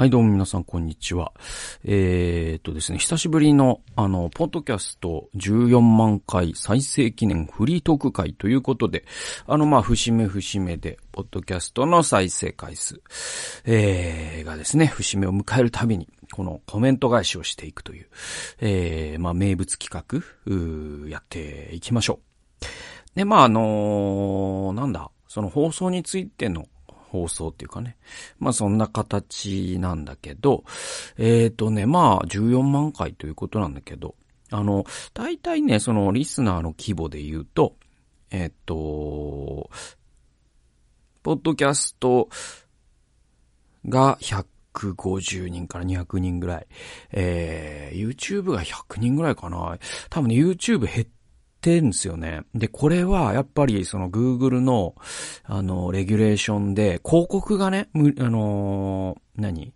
はい、どうも皆さん、こんにちは。えー、っとですね、久しぶりの、あの、ポッドキャスト14万回再生記念フリートーク会ということで、あの、まあ、節目節目で、ポッドキャストの再生回数、えー、がですね、節目を迎えるたびに、このコメント返しをしていくという、えー、まあ、名物企画、うやっていきましょう。で、まあ、あのー、なんだ、その放送についての放送っていうかね。まあそんな形なんだけど、えっ、ー、とね、まあ14万回ということなんだけど、あの、大体ね、そのリスナーの規模で言うと、えっ、ー、と、ポッドキャストが150人から200人ぐらい。えー、YouTube が100人ぐらいかな。多分ね、YouTube 減っってんですよね。で、これはやっぱりその Google の、あの、レギュレーションで、広告がね、む、あのー、何？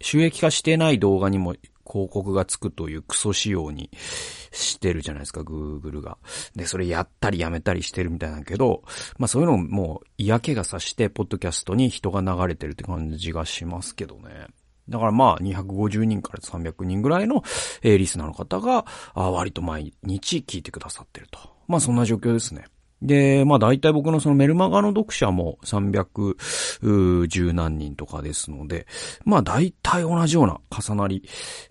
収益化してない動画にも広告がつくというクソ仕様にしてるじゃないですか、Google が。で、それやったりやめたりしてるみたいなんだけど、まあそういうのももう嫌気がさして、ポッドキャストに人が流れてるって感じがしますけどね。だからまあ、250人から300人ぐらいの、えー、リスナーの方が、あ割と毎日聞いてくださってると。まあそんな状況ですね。で、まあ大体僕のそのメルマガの読者も310何人とかですので、まあ大体同じような重なり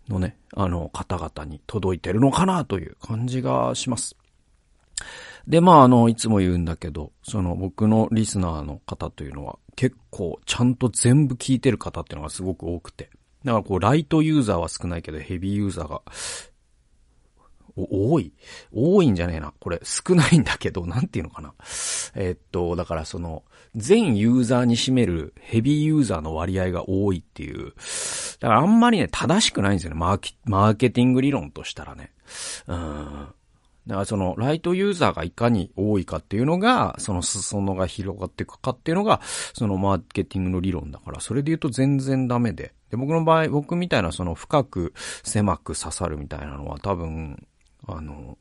のね、あの方々に届いてるのかなという感じがします。で、まあ、あの、いつも言うんだけど、その僕のリスナーの方というのは結構ちゃんと全部聞いてる方っていうのがすごく多くて。だからこう、ライトユーザーは少ないけど、ヘビーユーザーが、多い多いんじゃねえな。これ、少ないんだけど、なんていうのかな。えー、っと、だからその、全ユーザーに占めるヘビーユーザーの割合が多いっていう。だからあんまりね、正しくないんですよね。マーケ、マーケティング理論としたらね。うん。だからその、ライトユーザーがいかに多いかっていうのが、その裾野が広がっていくかっていうのが、そのマーケティングの理論だから、それで言うと全然ダメで。で、僕の場合、僕みたいなその深く狭く刺さるみたいなのは多分、あの、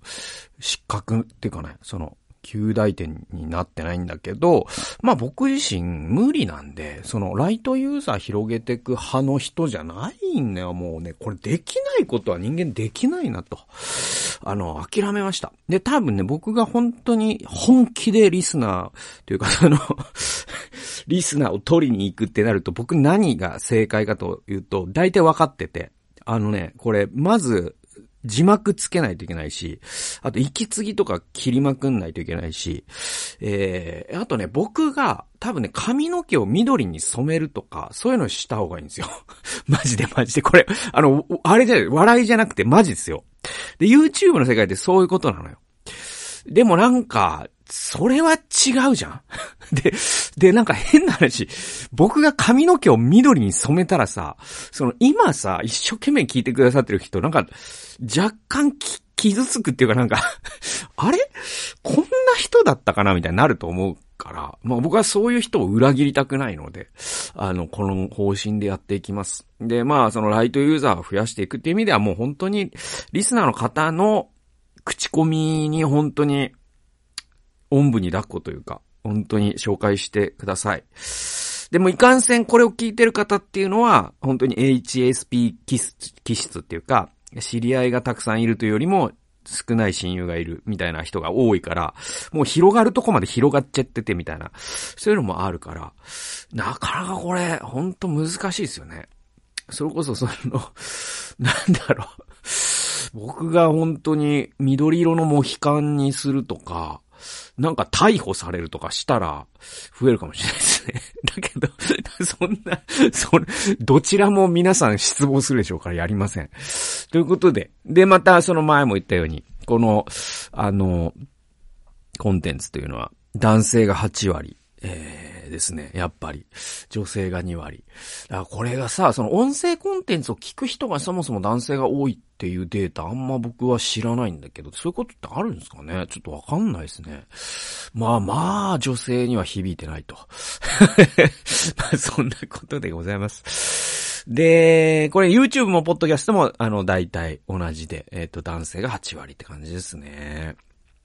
失格っていうかね、その、旧大点になってないんだけど、まあ僕自身無理なんで、そのライトユーザー広げてく派の人じゃないんだよ、もうね。これできないことは人間できないなと。あの、諦めました。で、多分ね、僕が本当に本気でリスナーというか、その リスナーを取りに行くってなると、僕何が正解かというと、大体分かってて、あのね、これ、まず、字幕つけないといけないし、あと息継ぎとか切りまくんないといけないし、えー、あとね、僕が多分ね、髪の毛を緑に染めるとか、そういうのした方がいいんですよ。マジでマジで。これ、あの、あれじゃない、笑いじゃなくてマジですよ。で、YouTube の世界ってそういうことなのよ。でもなんか、それは違うじゃん。で、で、なんか変な話、僕が髪の毛を緑に染めたらさ、その今さ、一生懸命聞いてくださってる人、なんか、若干傷つくっていうかなんか あれ？こんな人だったかな？みたいになると思うから、まあ僕はそういう人を裏切りたくないので、あの、この方針でやっていきます。で、まあそのライトユーザーを増やしていくっていう意味ではもう本当に、リスナーの方の口コミに本当におんぶに抱っこというか、本当に紹介してください。でもいかんせんこれを聞いてる方っていうのは、本当に HSP 気質気質っていうか、知り合いがたくさんいるというよりも、少ない親友がいるみたいな人が多いから、もう広がるとこまで広がっちゃっててみたいな、そういうのもあるから、なかなかこれ、ほんと難しいですよね。それこそその、なんだろう。僕が本当に緑色のモヒカンにするとか、なんか逮捕されるとかしたら、増えるかもしれないですね。だけど、そんな、それ、どちらも皆さん失望するでしょうからやりません。ということで、で、またその前も言ったように、この、あの、コンテンツというのは、男性が8割、えーですね、やっぱり。女性が2割。だからこれがさ、その音声コンテンツを聞く人がそもそも男性が多いっていうデータあんま僕は知らないんだけど、そういうことってあるんですかね？ちょっとわかんないですね。まあまあ、女性には響いてないと。ま あそんなことでございます。で、これ YouTube も Podcast もあの大体同じで、えっ、ー、と男性が8割って感じですね。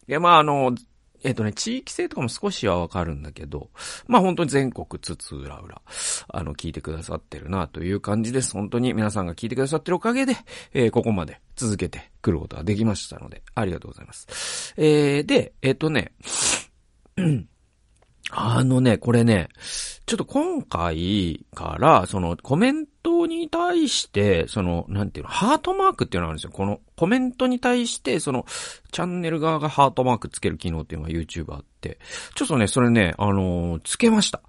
いやまああの、えっ、とね、地域性とかも少しはわかるんだけど、まあ本当に全国津々浦々、あの、聞いてくださってるなという感じです。本当に皆さんが聞いてくださってるおかげで、えー、ここまで続けてくることができましたので、ありがとうございます。えー、で、えっ、とね、あのね、これね、ちょっと今回から、そのコメントに対して、その、なんていうの、ハートマークっていうのがあるんですよ。このコメントに対して、その、チャンネル側がハートマークつける機能っていうのが YouTube あって、ちょっとね、それね、あのー、つけました。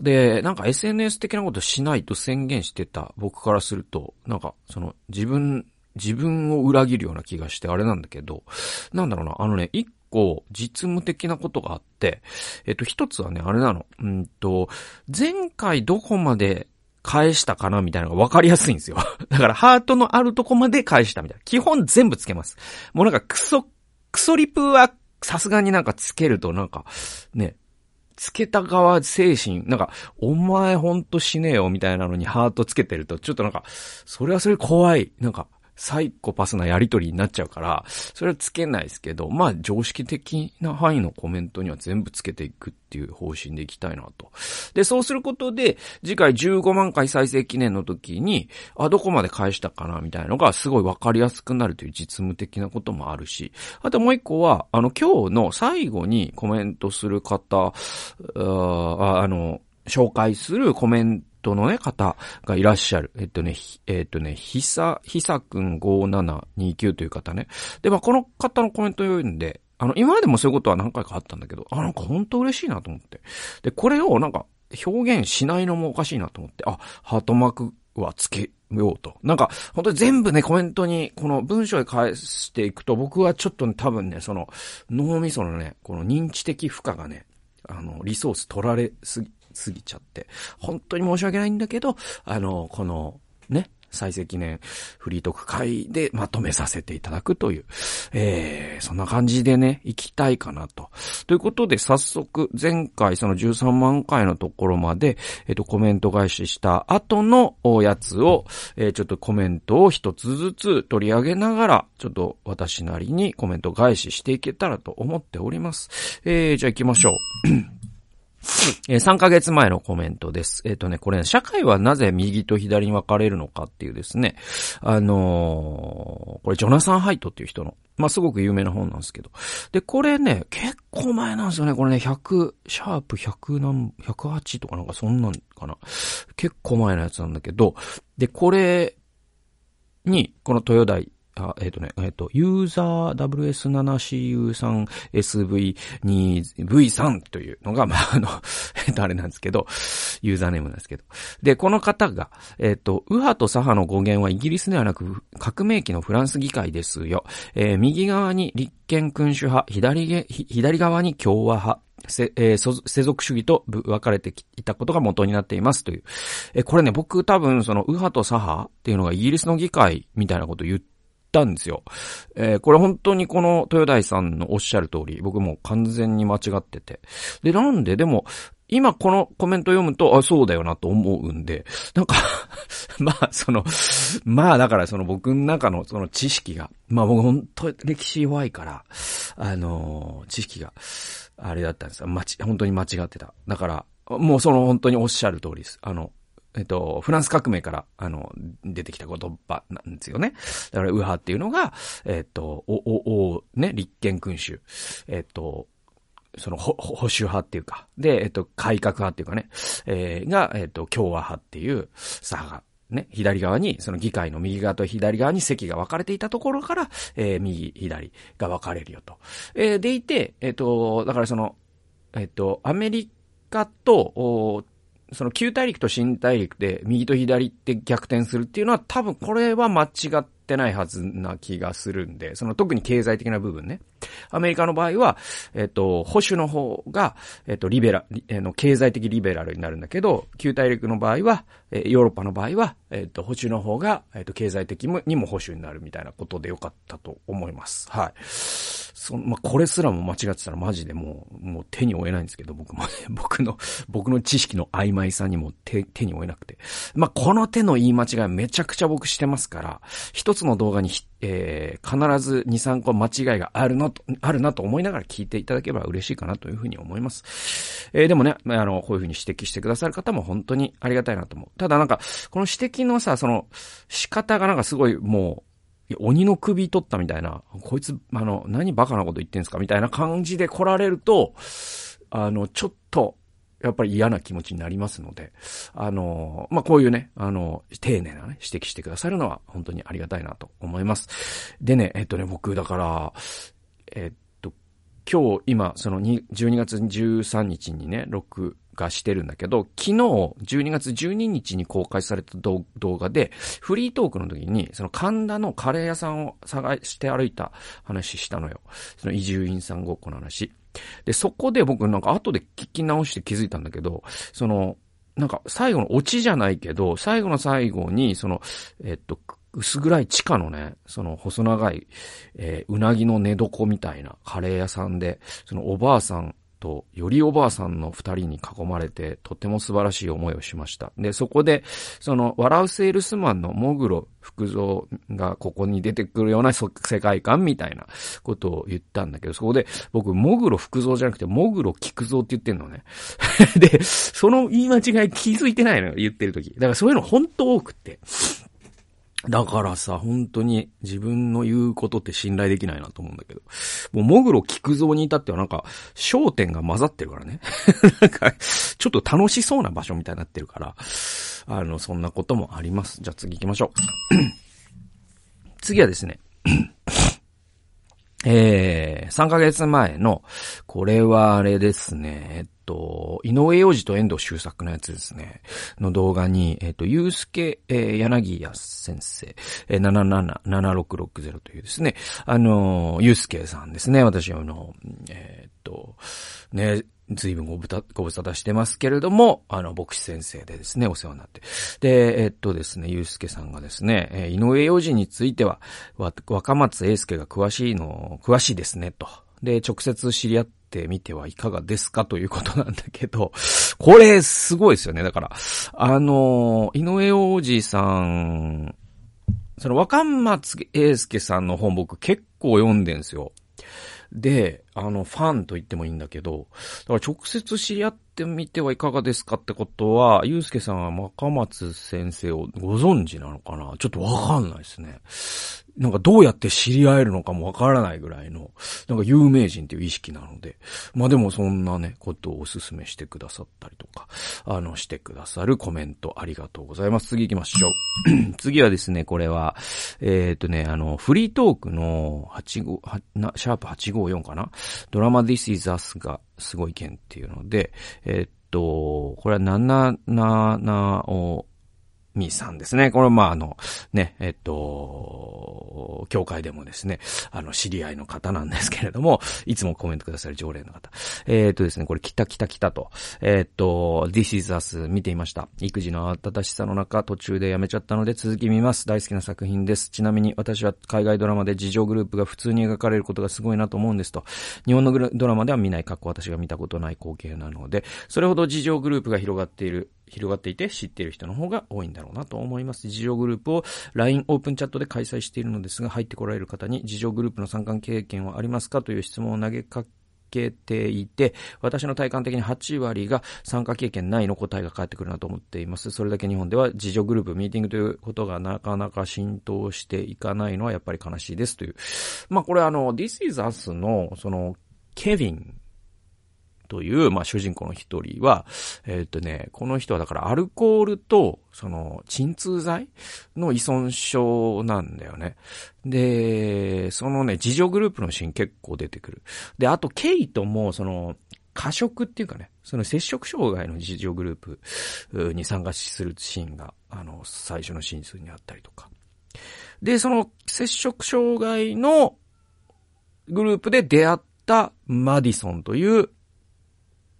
で、なんか SNS 的なことしないと宣言してた僕からすると、なんか、その、自分、自分を裏切るような気がしてあれなんだけど、なんだろうな、あのね、一構実務的なことがあって、えっと、一つはね、あれなの。うんと、前回どこまで返したかなみたいなのが分かりやすいんですよ。だからハートのあるとこまで返したみたいな。基本全部つけます。もうなんかクソ、クソリプはさすがになんかつけるとなんか、ね、つけた側精神、なんか、お前ほんと死ねよみたいなのにハートつけてると、ちょっとなんか、それはそれ怖い。なんか、サイコパスなやりとりになっちゃうから、それはつけないですけど、まあ常識的な範囲のコメントには全部つけていくっていう方針でいきたいなと。で、そうすることで、次回15万回再生記念の時に、あ、どこまで返したかなみたいなのがすごいわかりやすくなるという実務的なこともあるし、あともう一個は、あの今日の最後にコメントする方、ああの、紹介するコメントトのね、方がいらっしゃる。えっとね、えっとね、ひさ、ひさくん5729という方ね。で、まあ、この方のコメントを読んで、あの、今までもそういうことは何回かあったんだけど、あ、なんか本当嬉しいなと思って。で、これをなんか表現しないのもおかしいなと思って、あ、ハートマークはつけようと。なんか、本当に全部ね、コメントに、この文章で返していくと、僕はちょっと、ね、多分ね、その、脳みそのね、この認知的負荷がね、あの、リソース取られすぎ、過ぎちゃって、本当に申し訳ないんだけど、あの、この、ね、再生記念フリートーク会でまとめさせていただくという、えー、そんな感じでね、行きたいかなと。ということで、早速、前回その13万回のところまで、えっ、と、コメント返しした後のやつを、えー、ちょっとコメントを一つずつ取り上げながら、ちょっと私なりにコメント返ししていけたらと思っております。えー、じゃあ行きましょう。えー、3ヶ月前のコメントです。えっ、ー、とね、これ、ね、社会はなぜ右と左に分かれるのかっていうですね、あのー、これ、ジョナサン・ハイトっていう人の、まあ、すごく有名な本なんですけど。で、これね、結構前なんですよね。これね、100、シャープ100何、108とかなんかそんなんかな。結構前のやつなんだけど、で、これに、この豊台あ、えっ、ー、とね、えっ、ー、と、ユーザー WS7CU3SV2V3 というのが、まあ、あの、えっ、と、あれなんですけど、ユーザーネームなんですけど。で、この方が、えっ、と、右派と左派の語源はイギリスではなく、革命期のフランス議会ですよ。えー、右側に立憲君主派、左左側に共和派、せ、えー、世俗主義と分かれていたことが元になっていますという。えー、これね、僕多分その右派と左派っていうのがイギリスの議会みたいなこと言ってたんですよ。えー、これ本当にこの豊大さんのおっしゃる通り、僕も完全に間違ってて。で、なんで、でも、今このコメント読むと、あ、そうだよなと思うんで、なんか まあ、その、まあだからその僕の中のその知識が、まあ僕本当歴史弱いから、あのー、知識が、あれだったんですよ。まち、本当に間違ってた。だから、もうその本当におっしゃる通りです。あの、えっと、フランス革命から、あの、出てきた言葉なんですよね。だから、右派っていうのが、えっと、お、お、お、ね、立憲君主。えっと、その、保守派っていうか、で、えっと、改革派っていうかね、えー、が、えっと、共和派っていう左派。ね、左側に、その議会の右側と左側に席が分かれていたところから、えー、右、左が分かれるよと。えー、でいて、えっ、と、だからその、えっ、と、アメリカと、おその旧大陸と新大陸で右と左って逆転するっていうのは多分これは間違ってないはずな気がするんで、その特に経済的な部分ね。アメリカの場合は、えっと、保守の方が、えっと、リベラ、えの、経済的リベラルになるんだけど、旧大陸の場合は、えヨーロッパの場合は、えっと、保守の方が、えっと、経済的にも保守になるみたいなことでよかったと思います。はい。その、まあ、これすらも間違ってたらマジでもう、もう手に負えないんですけど、僕もね、僕の、僕の知識の曖昧さにも手、手に負えなくて。まあ、この手の言い間違いめちゃくちゃ僕してますから、一つの動画に、えー、必ず2、3個間違いがあるのと、あるなと思いながら聞いていただければ嬉しいかなというふうに思います。えー、でもね、あの、こういうふうに指摘してくださる方も本当にありがたいなと思う。ただなんか、この指摘のさ、その、仕方がなんかすごいもう、鬼の首取ったみたいな、こいつ、あの、何バカなこと言ってんすかみたいな感じで来られると、あの、ちょっと、やっぱり嫌な気持ちになりますので、あの、まあ、こういうね、あの、丁寧なね、指摘してくださるのは本当にありがたいなと思います。でね、えっとね、僕、だから、えっと、今日、今、その12月13日にね、録画してるんだけど、昨日、12月12日に公開された動画で、フリートークの時に、その神田のカレー屋さんを探して歩いた話したのよ。その移住院さんごっこの話。で、そこで僕なんか後で聞き直して気づいたんだけど、その、なんか最後のオチじゃないけど、最後の最後に、その、えっと、薄暗い地下のね、その細長い、えー、うなぎの寝床みたいなカレー屋さんで、そのおばあさんと、よりおばあさんの二人に囲まれて、とても素晴らしい思いをしました。で、そこで、その、笑うセールスマンのモグロ福蔵がここに出てくるような世界観みたいなことを言ったんだけど、そこで、僕、モグロ福蔵じゃなくて、モグロ菊蔵って言ってんのね。で、その言い間違い気づいてないのよ、言ってる時。だからそういうの本当多くって。だからさ、本当に自分の言うことって信頼できないなと思うんだけど。もう、もぐろ菊蔵に至ってはなんか、焦点が混ざってるからね。なんか、ちょっと楽しそうな場所みたいになってるから、あの、そんなこともあります。じゃあ次行きましょう。次はですね。えー、3ヶ月前の、これはあれですね、と、井上洋二と遠藤周作のやつですね、の動画に、えっ、ー、と、ゆうすけ、えー、柳谷先生、えー、777660というですね、あのー、ゆうすけさんですね、私あの、えー、っと、ね、随分ごぶた、ご無沙汰してますけれども、あの、牧師先生でですね、お世話になって。で、えっとですね、ゆうすけさんがですね、えー、井上洋二については、若松英介が詳しいの、詳しいですね、と。で、直接知り合っててみてはいかがですかということなんだけど、これ、すごいですよね。だから、あの、井上王子さん、その若松英介さんの本僕結構読んでんすよ。で、あの、ファンと言ってもいいんだけど、だから直接知り合ってみてはいかがですかってことは、ゆうすけさんは若松先生をご存知なのかな？ちょっとわかんないですね。なんかどうやって知り合えるのかもわからないぐらいの、なんか有名人っていう意識なので、まあでもそんなね、ことをお勧めしてくださったりとか、あの、してくださるコメントありがとうございます。次行きましょう。次はですね、これは、えっ、とね、あの、フリートークの85、なシャープ854かな？ドラマ This is Us がすごい件っていうので、えっ、と、これは7、7を、みさんですね。これまあ、あの、ね、えっと、教会でもですね、あの、知り合いの方なんですけれども、いつもコメントくださる常連の方。えっとですね、これ、来た来た来たと。えっと、This is Us 見ていました。育児の温しさの中、途中でやめちゃったので続き見ます。大好きな作品です。ちなみに私は海外ドラマで事情グループが普通に描かれることがすごいなと思うんですと。日本のドラマでは見ない、過去私が見たことない光景なので、それほど事情グループが広がっている広がっていて知っている人の方が多いんだろうなと思います。事情グループを LINE オープンチャットで開催しているのですが、入ってこられる方に事情グループの参加経験はありますかという質問を投げかけていて、私の体感的に8割が参加経験ないの答えが返ってくるなと思っています。それだけ日本では自助グループ、ミーティングということがなかなか浸透していかないのはやっぱり悲しいですという。まあこれあの、This is Us のその、ケビンという、まあ、主人公の一人は、えー、っとね、この人はだからアルコールと、その、鎮痛剤の依存症なんだよね。で、そのね、自助グループのシーン結構出てくる。で、あと、ケイトも、その、過食っていうかね、その接触障害の自助グループに参加するシーンが、あの、最初のシーンにあったりとか。で、その接触障害のグループで出会ったマディソンという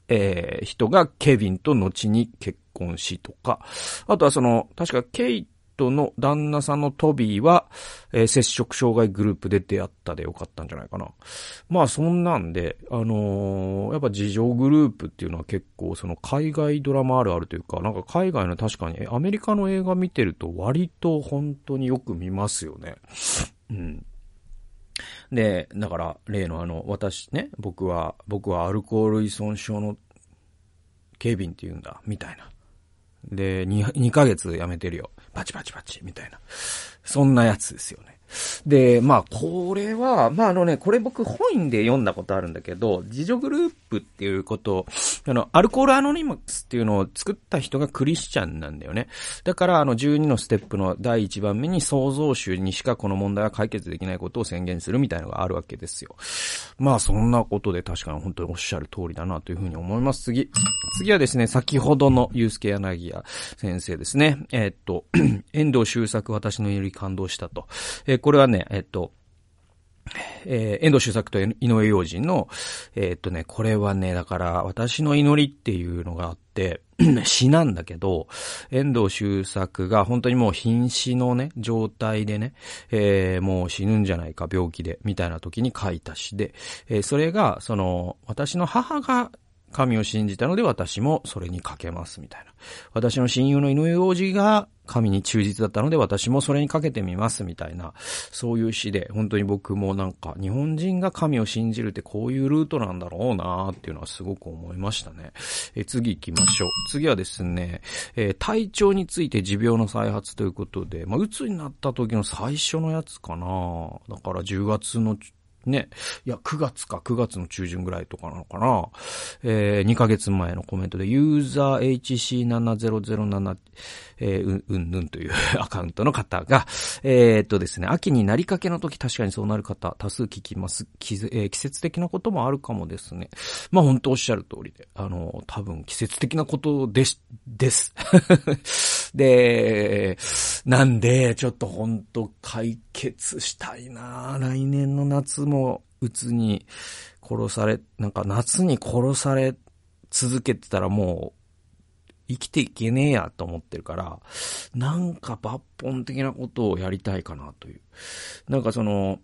え人がケビンと後に結婚しとか、あとはその、確かケイ人の旦那さんのトビーは、えー、接触障害グループで出会ったでよかったんじゃないかな。まあそんなんで、あのー、やっぱ事情グループっていうのは結構その海外ドラマあるあるというか、なんか海外の確かにアメリカの映画見てると割と本当によく見ますよね。うん。で、だから、例のあの、私ね、僕は、僕はアルコール依存症の警備員って言うんだ、みたいな。で、2、2ヶ月辞めてるよ。パチパチパチ、みたいな。そんなやつですよね。で、まあ、これは、まあ、あのね、これ僕本で読んだことあるんだけど、自助グループっていうことを、あの、アルコールアノニマスっていうのを作った人がクリスチャンなんだよね。だから、あの、12のステップの第1番目に創造主にしかこの問題は解決できないことを宣言するみたいなのがあるわけですよ。まあ、そんなことで確かに本当におっしゃる通りだなというふうに思います。次。次はですね、先ほどのユースケ柳谷先生ですね。えー、っと、遠藤周作私のより感動したと。えー、これはね、えっと、えー、遠藤周作と井上洋人の、えー、っとね、これはね、だから、私の祈りっていうのがあって、死なんだけど、遠藤周作が本当にもう瀕死のね、状態でね、えー、もう死ぬんじゃないか、病気で、みたいな時に書いた詩で、えー、それが、その、私の母が神を信じたので私もそれにかけますみたいな。私の親友の井上王子が神に忠実だったので私もそれにかけてみますみたいな、そういう詩で、本当に僕もなんか日本人が神を信じるってこういうルートなんだろうなーっていうのはすごく思いましたね。え次行きましょう。次はですね、えー、体調について持病の再発ということで、まあ、鬱になった時の最初のやつかなだから10月のね。いや、9月か、9月の中旬ぐらいとかなのかな。えー、2ヶ月前のコメントで、ユーザー HC7007、えー、うん、ぬんという アカウントの方が、えー、っとですね、秋になりかけの時確かにそうなる方、多数聞きます。季,、えー、季節的なこともあるかもですね。まあ本当おっしゃる通りで、あの、多分季節的なことでし、です。で、なんで、ちょっと本当解決したいな来年の夏も、うつに殺され、なんか夏に殺され続けてたらもう、生きていけねえやと思ってるから、なんか抜本的なことをやりたいかなという。なんかその、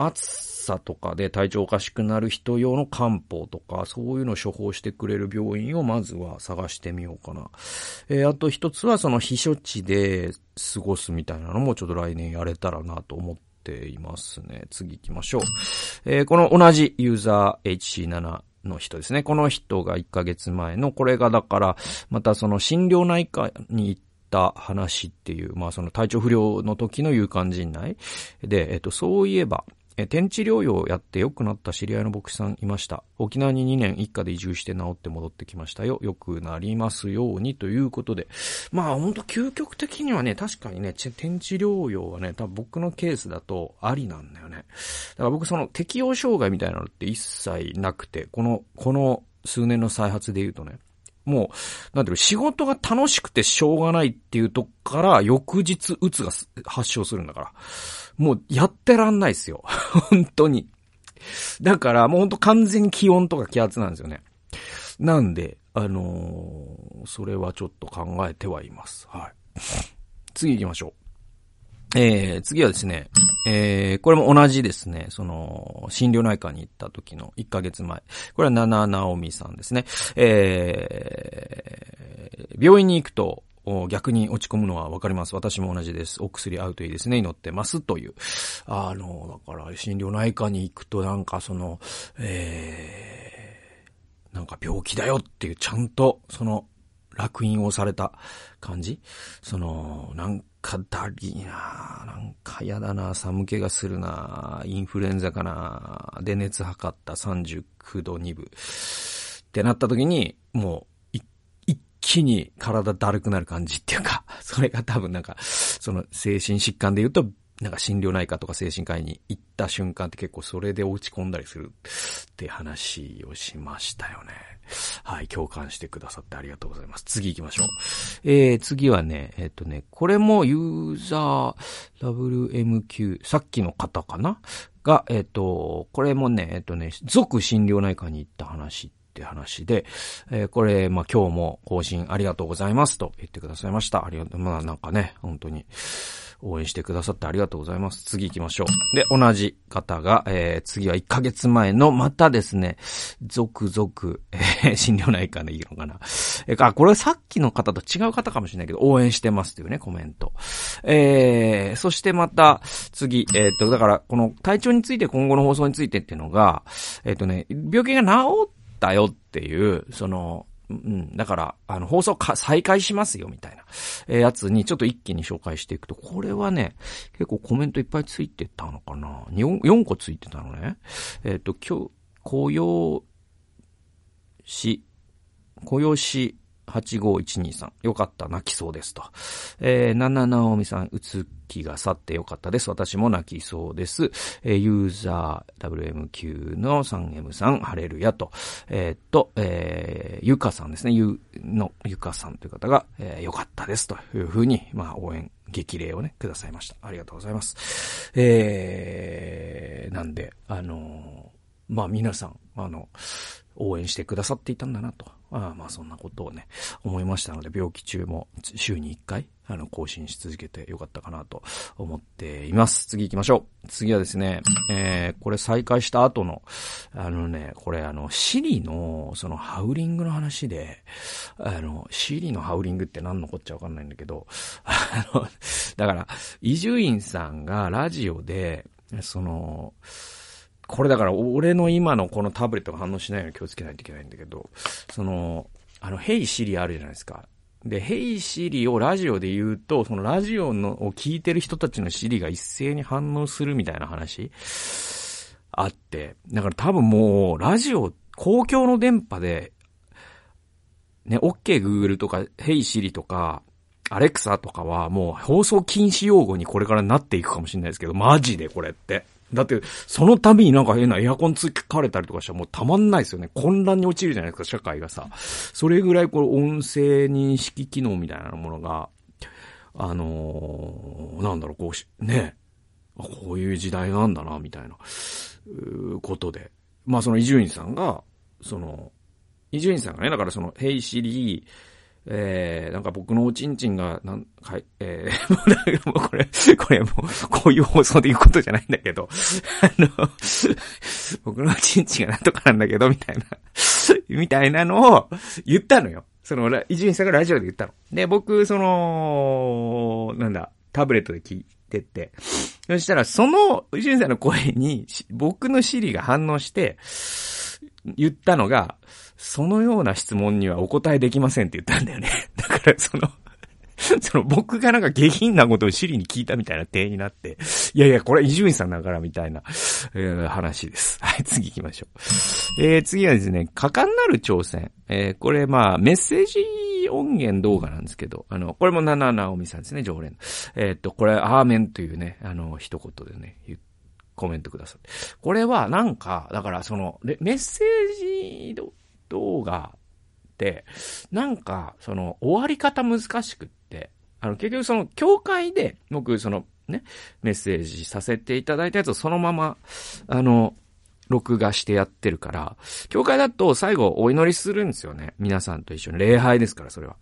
暑さとかで体調おかしくなる人用の漢方とか、そういうの処方してくれる病院をまずは探してみようかな。えー、あと一つはその避暑地で過ごすみたいなのもちょっと来年やれたらなと思っていますね。次行きましょう。えー、この同じユーザー HC7 の人ですね。この人が1ヶ月前の、これがだから、またその心療内科に行った話っていう、まあその体調不良の時の勇敢陣内で、えっと、そういえば、え、天地療養をやって良くなった知り合いの牧師さんいました。沖縄に2年一家で移住して治って戻ってきましたよ。良くなりますようにということで。まあほんと究極的にはね、確かにね、天地療養はね、多分僕のケースだとありなんだよね。だから僕その適応障害みたいなのって一切なくて、この、この数年の再発で言うとね、もう、なんていう仕事が楽しくてしょうがないっていうとこから、翌日、うつが発症するんだから。もう、やってらんないですよ。本当に。だから、もう本当完全に気温とか気圧なんですよね。なんで、あのー、それはちょっと考えてはいます。はい。次行きましょう。えー、次はですね、えー、これも同じですね、その、心療内科に行った時の1ヶ月前。これは七直美さんですね。えー、病院に行くと、逆に落ち込むのはわかります。私も同じです。お薬合うといいですね。祈ってます。という。あの、だから、心療内科に行くとなんかその、えー、なんか病気だよっていう、ちゃんと、その、楽印をされた感じその、なんかだりーななんかやだな寒気がするなインフルエンザかなで熱測った39度2分。ってなった時に、もう、気に体だるくなる感じっていうか、それが多分なんか、その精神疾患で言うと、なんか心療内科とか精神科医に行った瞬間って結構それで落ち込んだりするって話をしましたよね。はい、共感してくださってありがとうございます。次行きましょう。えー、次はね、えっ、ー、とね、これもユーザー WMQ、さっきの方かな？が、えっ、ー、と、これもね、えっ、とね、俗心療内科に行った話っって話で、えー、これ、まあ、今日も更新ありがとうございますと言ってくださいました。ありがとう、まあ、なんかね、本当に、応援してくださってありがとうございます。次行きましょう。で、同じ方が、えー、次は1ヶ月前の、またですね、続々、えー、心療内科でいいのかな。えー、あ、これさっきの方と違う方かもしれないけど、応援してますというね、コメント。えー、そしてまた、次、えー、っと、だから、この体調について今後の放送についてっていうのが、えー、っとね、病気が治ったよっていう、その、うん。だから、あの、放送か、再開しますよ、みたいな、え、やつに、ちょっと一気に紹介していくと、これはね、結構コメントいっぱいついてたのかな ?4、4個ついてたのね。えっ、ー、と、今日、雇用し、雇用し85123。よかった、泣きそうですと。えー、なななおみさん、うつきが去ってよかったです。私も泣きそうです。えー、ユーザー WMQ の 3M さん、ハレルヤと。えー、っと、えー、ゆかさんですね。ゆ、の、ゆかさんという方が、えー、よかったですというふうに、まあ、応援、激励をね、くださいました。ありがとうございます。えー、なんで、あのー、まあ、皆さん、あの、応援してくださっていたんだなと。あまあそんなことをね、思いましたので、病気中も週に1回、あの、更新し続けてよかったかなと思っています。次行きましょう。次はですね、えー、これ再開した後の、あのね、これあの、シリの、そのハウリングの話で、あの、シリのハウリングって何のこっちゃわかんないんだけど、あの、だから、伊集院さんがラジオで、その、これだから俺の今のこのタブレットが反応しないように気をつけないといけないんだけど、その、あの、ヘイシリあるじゃないですか。で、ヘイシリをラジオで言うと、そのラジオのを聞いてる人たちのシリが一斉に反応するみたいな話あって、だから多分もう、ラジオ、公共の電波で、ね、OK Google とか、ヘイシリとか、アレクサとかはもう放送禁止用語にこれからなっていくかもしれないですけど、マジでこれって。だって、その度になんか変なエアコンつかれたりとかしたらもうたまんないですよね。混乱に陥るじゃないですか、社会がさ。それぐらいこれ音声認識機能みたいなものが、あのー、なんだろう、こうしね、こういう時代なんだな、みたいな、ことで。まあその伊集院さんが、その、伊集院さんがね、だからその、ヘイシリー、えー、なんか僕のおちんちんが、なん、はい、えー、もうこれ、これもう、こういう放送で言うことじゃないんだけど、あの、僕のおちんちんがなんとかなんだけど、みたいな、みたいなのを言ったのよ。その、伊集院さんがラジオで言ったの。で、僕、その、なんだ、タブレットで聞いてって、そしたら、その、伊集院さんの声に、僕のシリが反応して、言ったのが、そのような質問にはお答えできませんって言ったんだよね。だからその その僕がなんか下品なことをシリに聞いたみたいな体になって、いやいや、これ伊集院さんだからみたいな、えー、話です。はい、次行きましょう。えー、次はですね、果敢なる挑戦。えー、これまあ、メッセージ音源動画なんですけど、あの、これも七直美さんですね、常連。えー、っと、これ、アーメンというね、あの、一言でね、コメントください。これはなんか、だからその、メッセージ動画って、なんか、その、終わり方難しくって、あの、結局その、教会で、僕、その、ね、メッセージさせていただいたやつをそのまま、あの、録画してやってるから、教会だと最後お祈りするんですよね。皆さんと一緒に。礼拝ですから、それは。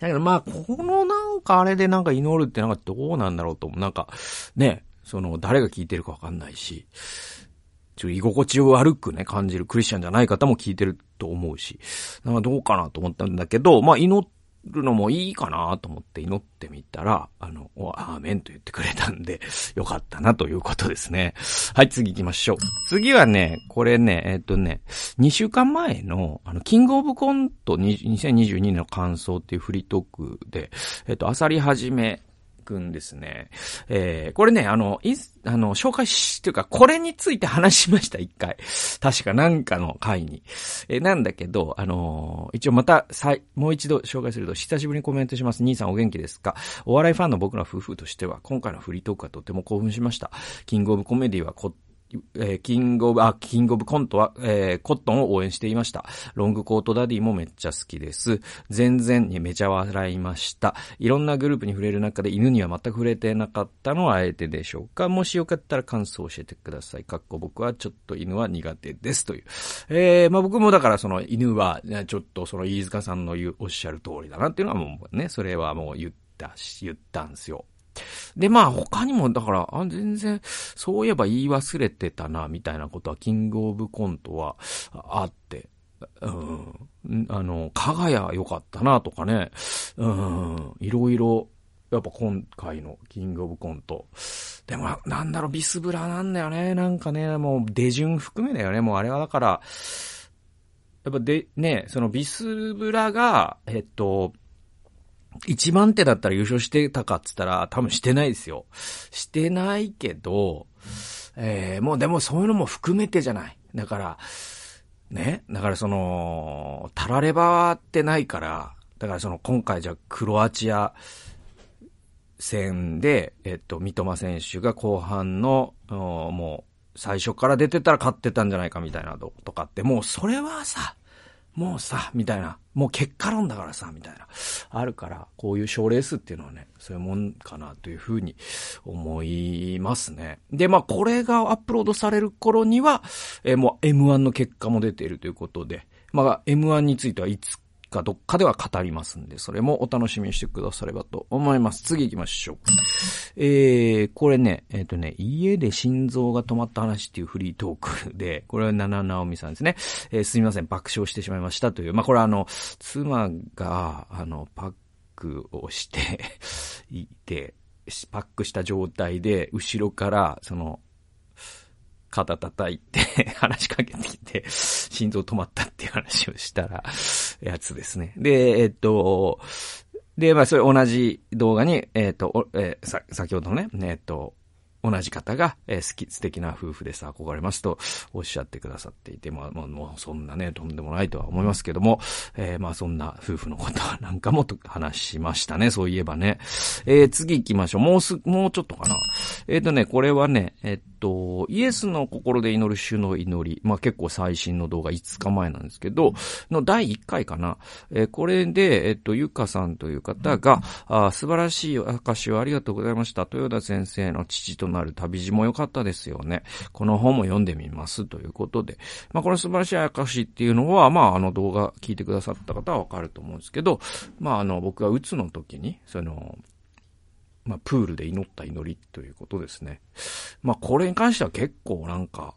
だけどまあ、このなんかあれでなんか祈るってなんかどうなんだろうと思う。なんか、ね、その、誰が聞いてるかわかんないし、ちょっと居心地を悪くね、感じるクリスチャンじゃない方も聞いてると思うし、なんかどうかなと思ったんだけど、まあ祈るのもいいかなと思って祈ってみたら、あの、アーメンと言ってくれたんで、よかったなということですね。はい、次行きましょう。次はね、これね、えっとね、2週間前の、あの、キングオブコント2022の感想っていうフリートークで、えっと、あさりはじめくんですね。えー、これね、あの、い、あの、紹介し、というか、これについて話しました、一回。確かなんかの回に。えー、なんだけど、あのー、一応また、さい、もう一度紹介すると、久しぶりにコメントします。兄さんお元気ですか？お笑いファンの僕ら夫婦としては、今回のフリートークはとても興奮しました。キングオブコメディはこえー、キングオブ、あ、キングオブコントは、えー、コットンを応援していました。ロングコートダディもめっちゃ好きです。全然にめちゃ笑いました。いろんなグループに触れる中で犬には全く触れてなかったのはあえてでしょうかもしよかったら感想を教えてください。かっこ僕はちょっと犬は苦手です。という。えー、まあ僕もだからその犬は、ちょっとその飯塚さんの言う、おっしゃる通りだなっていうのはもうね、それはもう言ったし、言ったんですよ。で、まあ他にも、だから、あ、全然、そういえば言い忘れてたな、みたいなことは、キングオブコントはあって、うん、あの、かがや良かったな、とかね、うん、いろいろ、やっぱ今回のキングオブコント。でも、なんだろう、ビスブラなんだよね。なんかね、もう、出順含めだよね。もうあれはだから、やっぱで、ね、そのビスブラが、えっと、一番手だったら優勝してたかっつったら多分してないですよ。してないけど、えー、もうでもそういうのも含めてじゃない。だから、ね。だからその、たらればってないから、だからその今回じゃクロアチア戦で、えっと、三笘選手が後半の、もう最初から出てたら勝ってたんじゃないかみたいなとかって、もうそれはさ、もうさ、みたいな。もう結果論だからさ、みたいな。あるから、こういう賞レースっていうのはね、そういうもんかなというふうに思いますね。で、まあ、これがアップロードされる頃には、えー、もう M1 の結果も出ているということで、まあ、M1 についてはいつかどっかでは語りますんで、それもお楽しみにしてくださればと思います。次行きましょう。えー、これね、えっ、ー、とね、家で心臓が止まった話っていうフリートークで、これは七直美さんですね。えー、すみません、爆笑してしまいましたという。まあ、これはあの、妻が、あの、パックをして いて、パックした状態で、後ろから、その、肩叩いて 話しかけてきて、心臓止まったっていう話をしたら、やつですね。で、えっと、で、まあ、それ同じ動画に、えっと、えー、さ、先ほどのね、えっと、同じ方が、えー、好き、素敵な夫婦です、憧れますとおっしゃってくださっていて、まあ、もうそんなね、とんでもないとは思いますけども、えー、まあそんな夫婦のことなんかもと話しましたね、そういえばね。えー、次行きましょう。もうす、もうちょっとかな。えっ、ー、とね、これはね、えっと、イエスの心で祈る主の祈り、まあ結構最新の動画5日前なんですけど、の第1回かな。え、これで、えっと、ゆかさんという方が、あ素晴らしい証をありがとうございました。豊田先生の父となる旅路も良かったですよね。この本も読んでみますということで。まあ、この素晴らしい証っていうのは、まあ、あの動画聞いてくださった方はわかると思うんですけど、まあ、あの、僕がうつの時に、その、まあ、プールで祈った祈りということですね。まあ、これに関しては結構なんか、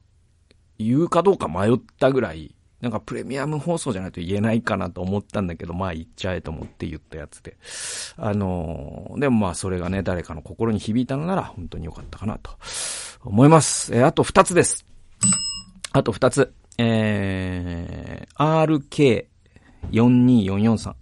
言うかどうか迷ったぐらい、なんかプレミアム放送じゃないと言えないかなと思ったんだけど、まあ言っちゃえと思って言ったやつで。あのー、でもまあそれがね、誰かの心に響いたのなら本当に良かったかなと思います。えー、あと二つです。あと二つ。えー、RK42443。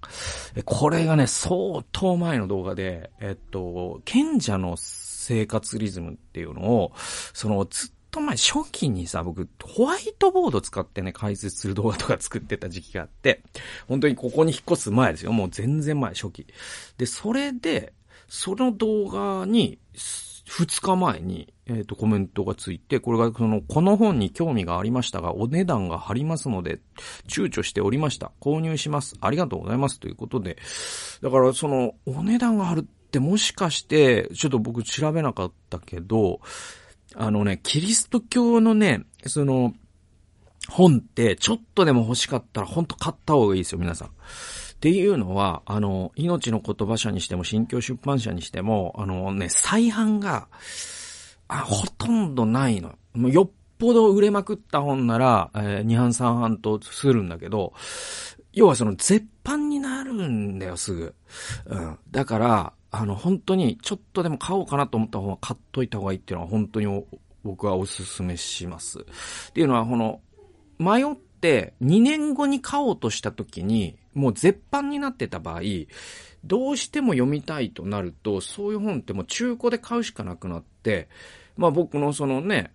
これがね、相当前の動画で、えっと、賢者の生活リズムっていうのを、その、ずっと前、初期にさ、僕、ホワイトボード使ってね、解説する動画とか作ってた時期があって、本当にここに引っ越す前ですよ。もう全然前、初期。で、それで、その動画に、二日前に、えっ、ー、と、コメントがついて、これが、その、この本に興味がありましたが、お値段が張りますので、躊躇しておりました。購入します。ありがとうございます。ということで。だから、その、お値段が張るってもしかして、ちょっと僕調べなかったけど、あのね、キリスト教のね、その、本ってちょっとでも欲しかったらほんと買った方がいいですよ、皆さん。っていうのは、あの、命の言葉社にしても、新教出版社にしても、あのね、再販が、あ、ほとんどないの。もうよっぽど売れまくった本なら、えー、二版三版とするんだけど、要はその絶版になるんだよ、すぐ。うん。だから、あの、本当に、ちょっとでも買おうかなと思った方は買っといた方がいいっていうのは本当に僕はお勧めします。っていうのは、この、迷って2年後に買おうとした時に、もう絶版になってた場合、どうしても読みたいとなると、そういう本ってもう中古で買うしかなくなって、まあ僕のそのね、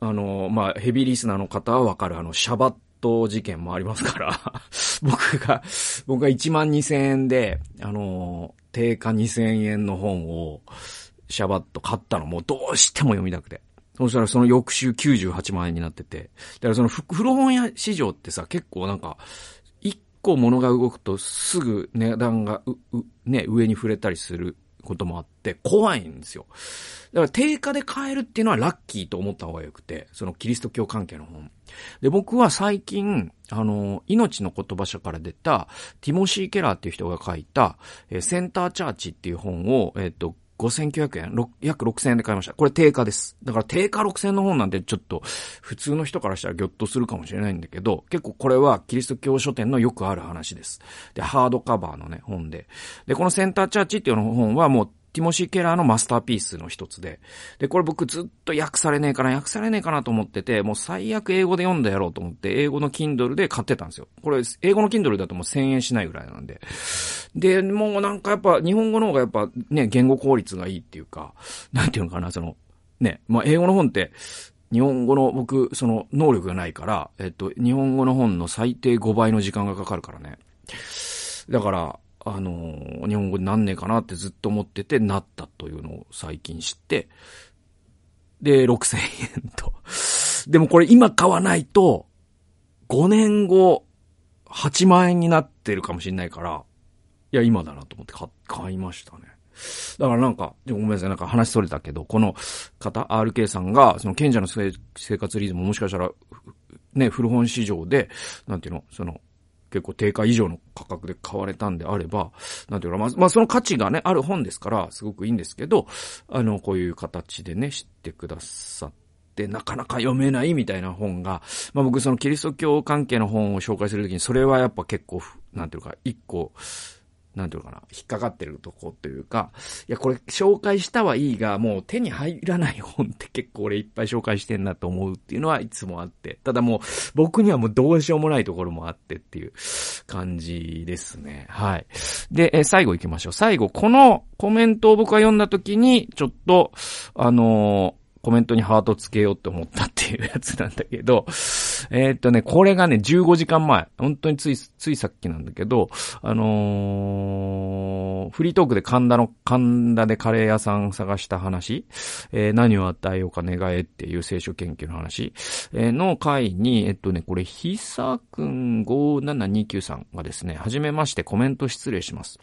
あの、まあヘビーリスナーの方はわかるあのシャバット事件もありますから 僕が、僕が1万2000円で、あの、定価2000円の本を、シャバッと買ったのもどうしても読みたくて。そしたらその翌週98万円になってて。だからその古本屋市場ってさ、結構なんか、一個物が動くとすぐ値段がう、う、ね、上に触れたりすることもあって怖いんですよ。だから定価で買えるっていうのはラッキーと思った方が良くて、そのキリスト教関係の本。で、僕は最近、あの、命の言葉社から出た、ティモシー・ケラーっていう人が書いた、えセンターチャーチっていう本を、えっ、と、5900円？約6000円で買いました。これ定価です。だから定価6000円の本なんてちょっと普通の人からしたらギョッとするかもしれないんだけど、結構これはキリスト教書店のよくある話です。で、ハードカバーのね、本で。で、このセンターチャーチっていうの本はもうティモシー・ケラーのマスターピースの一つで。で、これ僕ずっと訳されねえかな、訳されねえかなと思ってて、もう最悪英語で読んだやろうと思って、英語の Kindle で買ってたんですよ。これ、英語の Kindle だともう1000円しないぐらいなんで。で、もうなんかやっぱ、日本語の方がやっぱね、言語効率がいいっていうか、なんていうのかな、その、ね、まあ英語の本って、日本語の僕、その能力がないから、えっと、日本語の本の最低5倍の時間がかかるからね。だから、あの日本語になんねえかなってずっと思ってて、なったというのを最近知って、で、6000円と。でもこれ今買わないと、5年後、8万円になってるかもしれないから、いや、今だなと思って買、買いましたね。だからなんか、ごめんなさい、なんか話それたけど、この方、RK さんが、その賢者の生活リズムもしかしたら、ね、古本市場で、なんていうの、その、結構定価以上の価格で買われたんであれば、なんていうか、まあ、まあ、その価値がね、ある本ですから、すごくいいんですけど、あの、こういう形でね、知ってくださって、なかなか読めないみたいな本が、まあ僕そのキリスト教関係の本を紹介するときに、それはやっぱ結構、なんていうか、一個、なんていうのかな、引っかかってるとこというか、いや、これ紹介したはいいが、もう手に入らない本って結構俺いっぱい紹介してんなと思うっていうのはいつもあって、ただもう僕にはもうどうしようもないところもあってっていう感じですね。はい。で、え最後行きましょう。最後、このコメントを僕が読んだ時に、ちょっと、あのーコメントにハートつけようって思ったっていうやつなんだけど、えー、っとね、これがね、15時間前。本当につい、ついさっきなんだけど、あのー、フリートークで神田の、神田でカレー屋さん探した話、えー、何を与えようか願えっていう聖書研究の話、えー、の回に、えっとね、これ、ひさくん5729さんがですね、はじめましてコメント失礼します。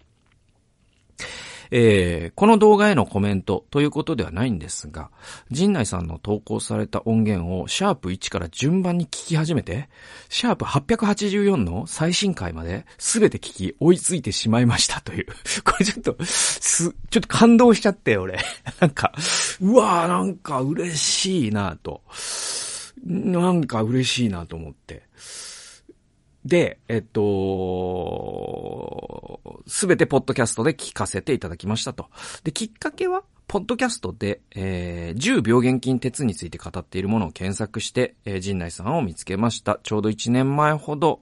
えー、この動画へのコメントということではないんですが、陣内さんの投稿された音源をシャープ1から順番に聞き始めて、シャープ884の最新回まで全て聞き追いついてしまいましたという。これちょっと、す、ちょっと感動しちゃって俺。なんか、うわーなんか嬉しいなと。なんか嬉しいなと思って。で、えっと、すべてポッドキャストで聞かせていただきましたと。で、きっかけは、ポッドキャストで、えー、10病原菌鉄について語っているものを検索して、えー、陣内さんを見つけました。ちょうど1年前ほど、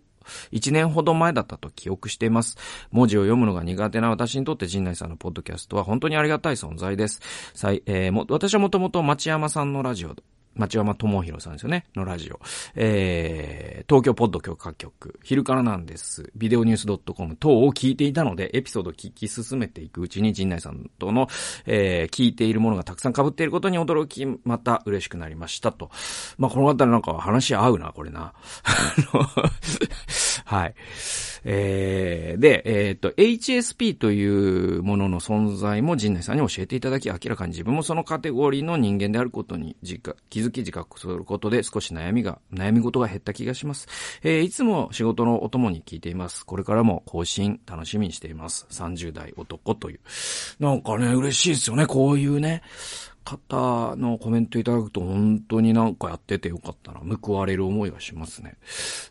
1年ほど前だったと記憶しています。文字を読むのが苦手な私にとって陣内さんのポッドキャストは本当にありがたい存在です。さいえー、も私はもともと町山さんのラジオ町山智弘さんですよね、のラジオ。えー、東京ポッド許可局、昼からなんです、ビデオニュース .com 等を聞いていたので、エピソードを聞き進めていくうちに、陣内さんとの、えー、聞いているものがたくさん被っていることに驚き、また嬉しくなりましたと。まあ、この方なんか話合うな、これな。はい。えー、で、えっ、と、HSP というものの存在も陣内さんに教えていただき、明らかに自分もそのカテゴリーの人間であることに気き自覚することで少し悩みが、悩み事が減った気がします。えー、いつも仕事のお供に聞いています。これからも更新楽しみにしています。30代男という。なんかね、嬉しいですよね、こういうね。方のコメントいただくと本当になんかやっててよかったな。報われる思いがしますね。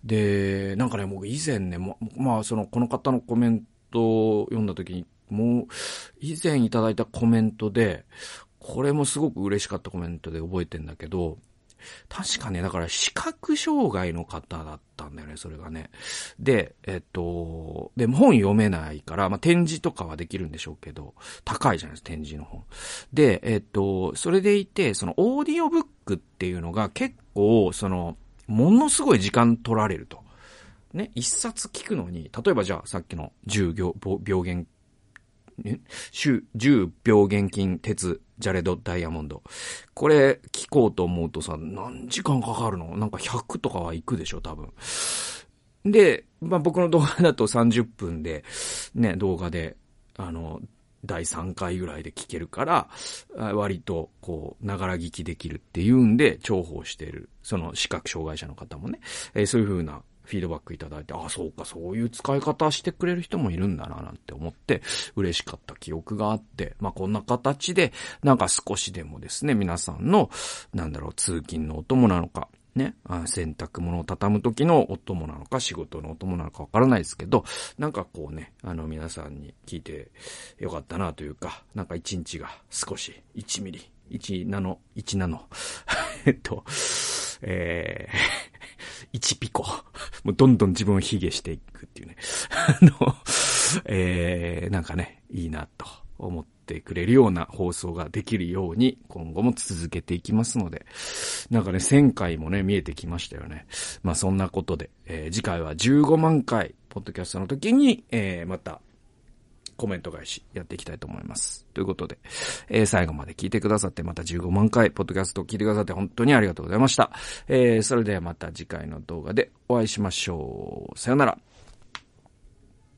で、なんかね、僕以前ね、ま、まあその、この方のコメントを読んだ時に、もう、以前いただいたコメントで、これもすごく嬉しかったコメントで覚えてんだけど、確かね、だから視覚障害の方だったんだよね、それがね。で、えっと、でも本読めないから、まあ、展示とかはできるんでしょうけど、高いじゃないですか、展示の本。で、えっと、それでいて、そのオーディオブックっていうのが結構、その、ものすごい時間取られると。ね、一冊聞くのに、例えばじゃあさっきの10病病原、10病原菌鉄ジャレド・ダイヤモンド。これ聞こうと思うとさ、何時間かかるの？なんか100とかは行くでしょ、多分。で、まあ、僕の動画だと30分で、ね、動画で、あの、第3回ぐらいで聞けるから、割と、こう、ながら聞きできるっていうんで、重宝してる、その視覚障害者の方もね、えー、そういう風なフィードバックいただいて、ああ、そうか、そういう使い方してくれる人もいるんだな、なんて思って、嬉しかった記憶があって、まあ、こんな形で、なんか少しでもですね、皆さんの、なんだろう、通勤のお供なのか、ね、洗濯物を畳む時のお供なのか、仕事のお供なのかわからないですけど、なんかこうね、あの皆さんに聞いてよかったなというか、なんか一日が少し1ミリ、1ナノ、1ナノ、えっと、えー、1ピコ、もうどんどん自分を卑下していくっていうね、あの、えー、なんかね、いいなと思って、くれるような放送ができるように今後も続けていきますので、なんかね、1000回もね、見えてきましたよね。まあそんなことで、えー、次回は15万回、ポッドキャストの時に、えー、また、コメント返しやっていきたいと思います。ということで、えー、最後まで聞いてくださって、また15万回、ポッドキャストを聞いてくださって本当にありがとうございました。えー、それではまた次回の動画でお会いしましょう。さよなら。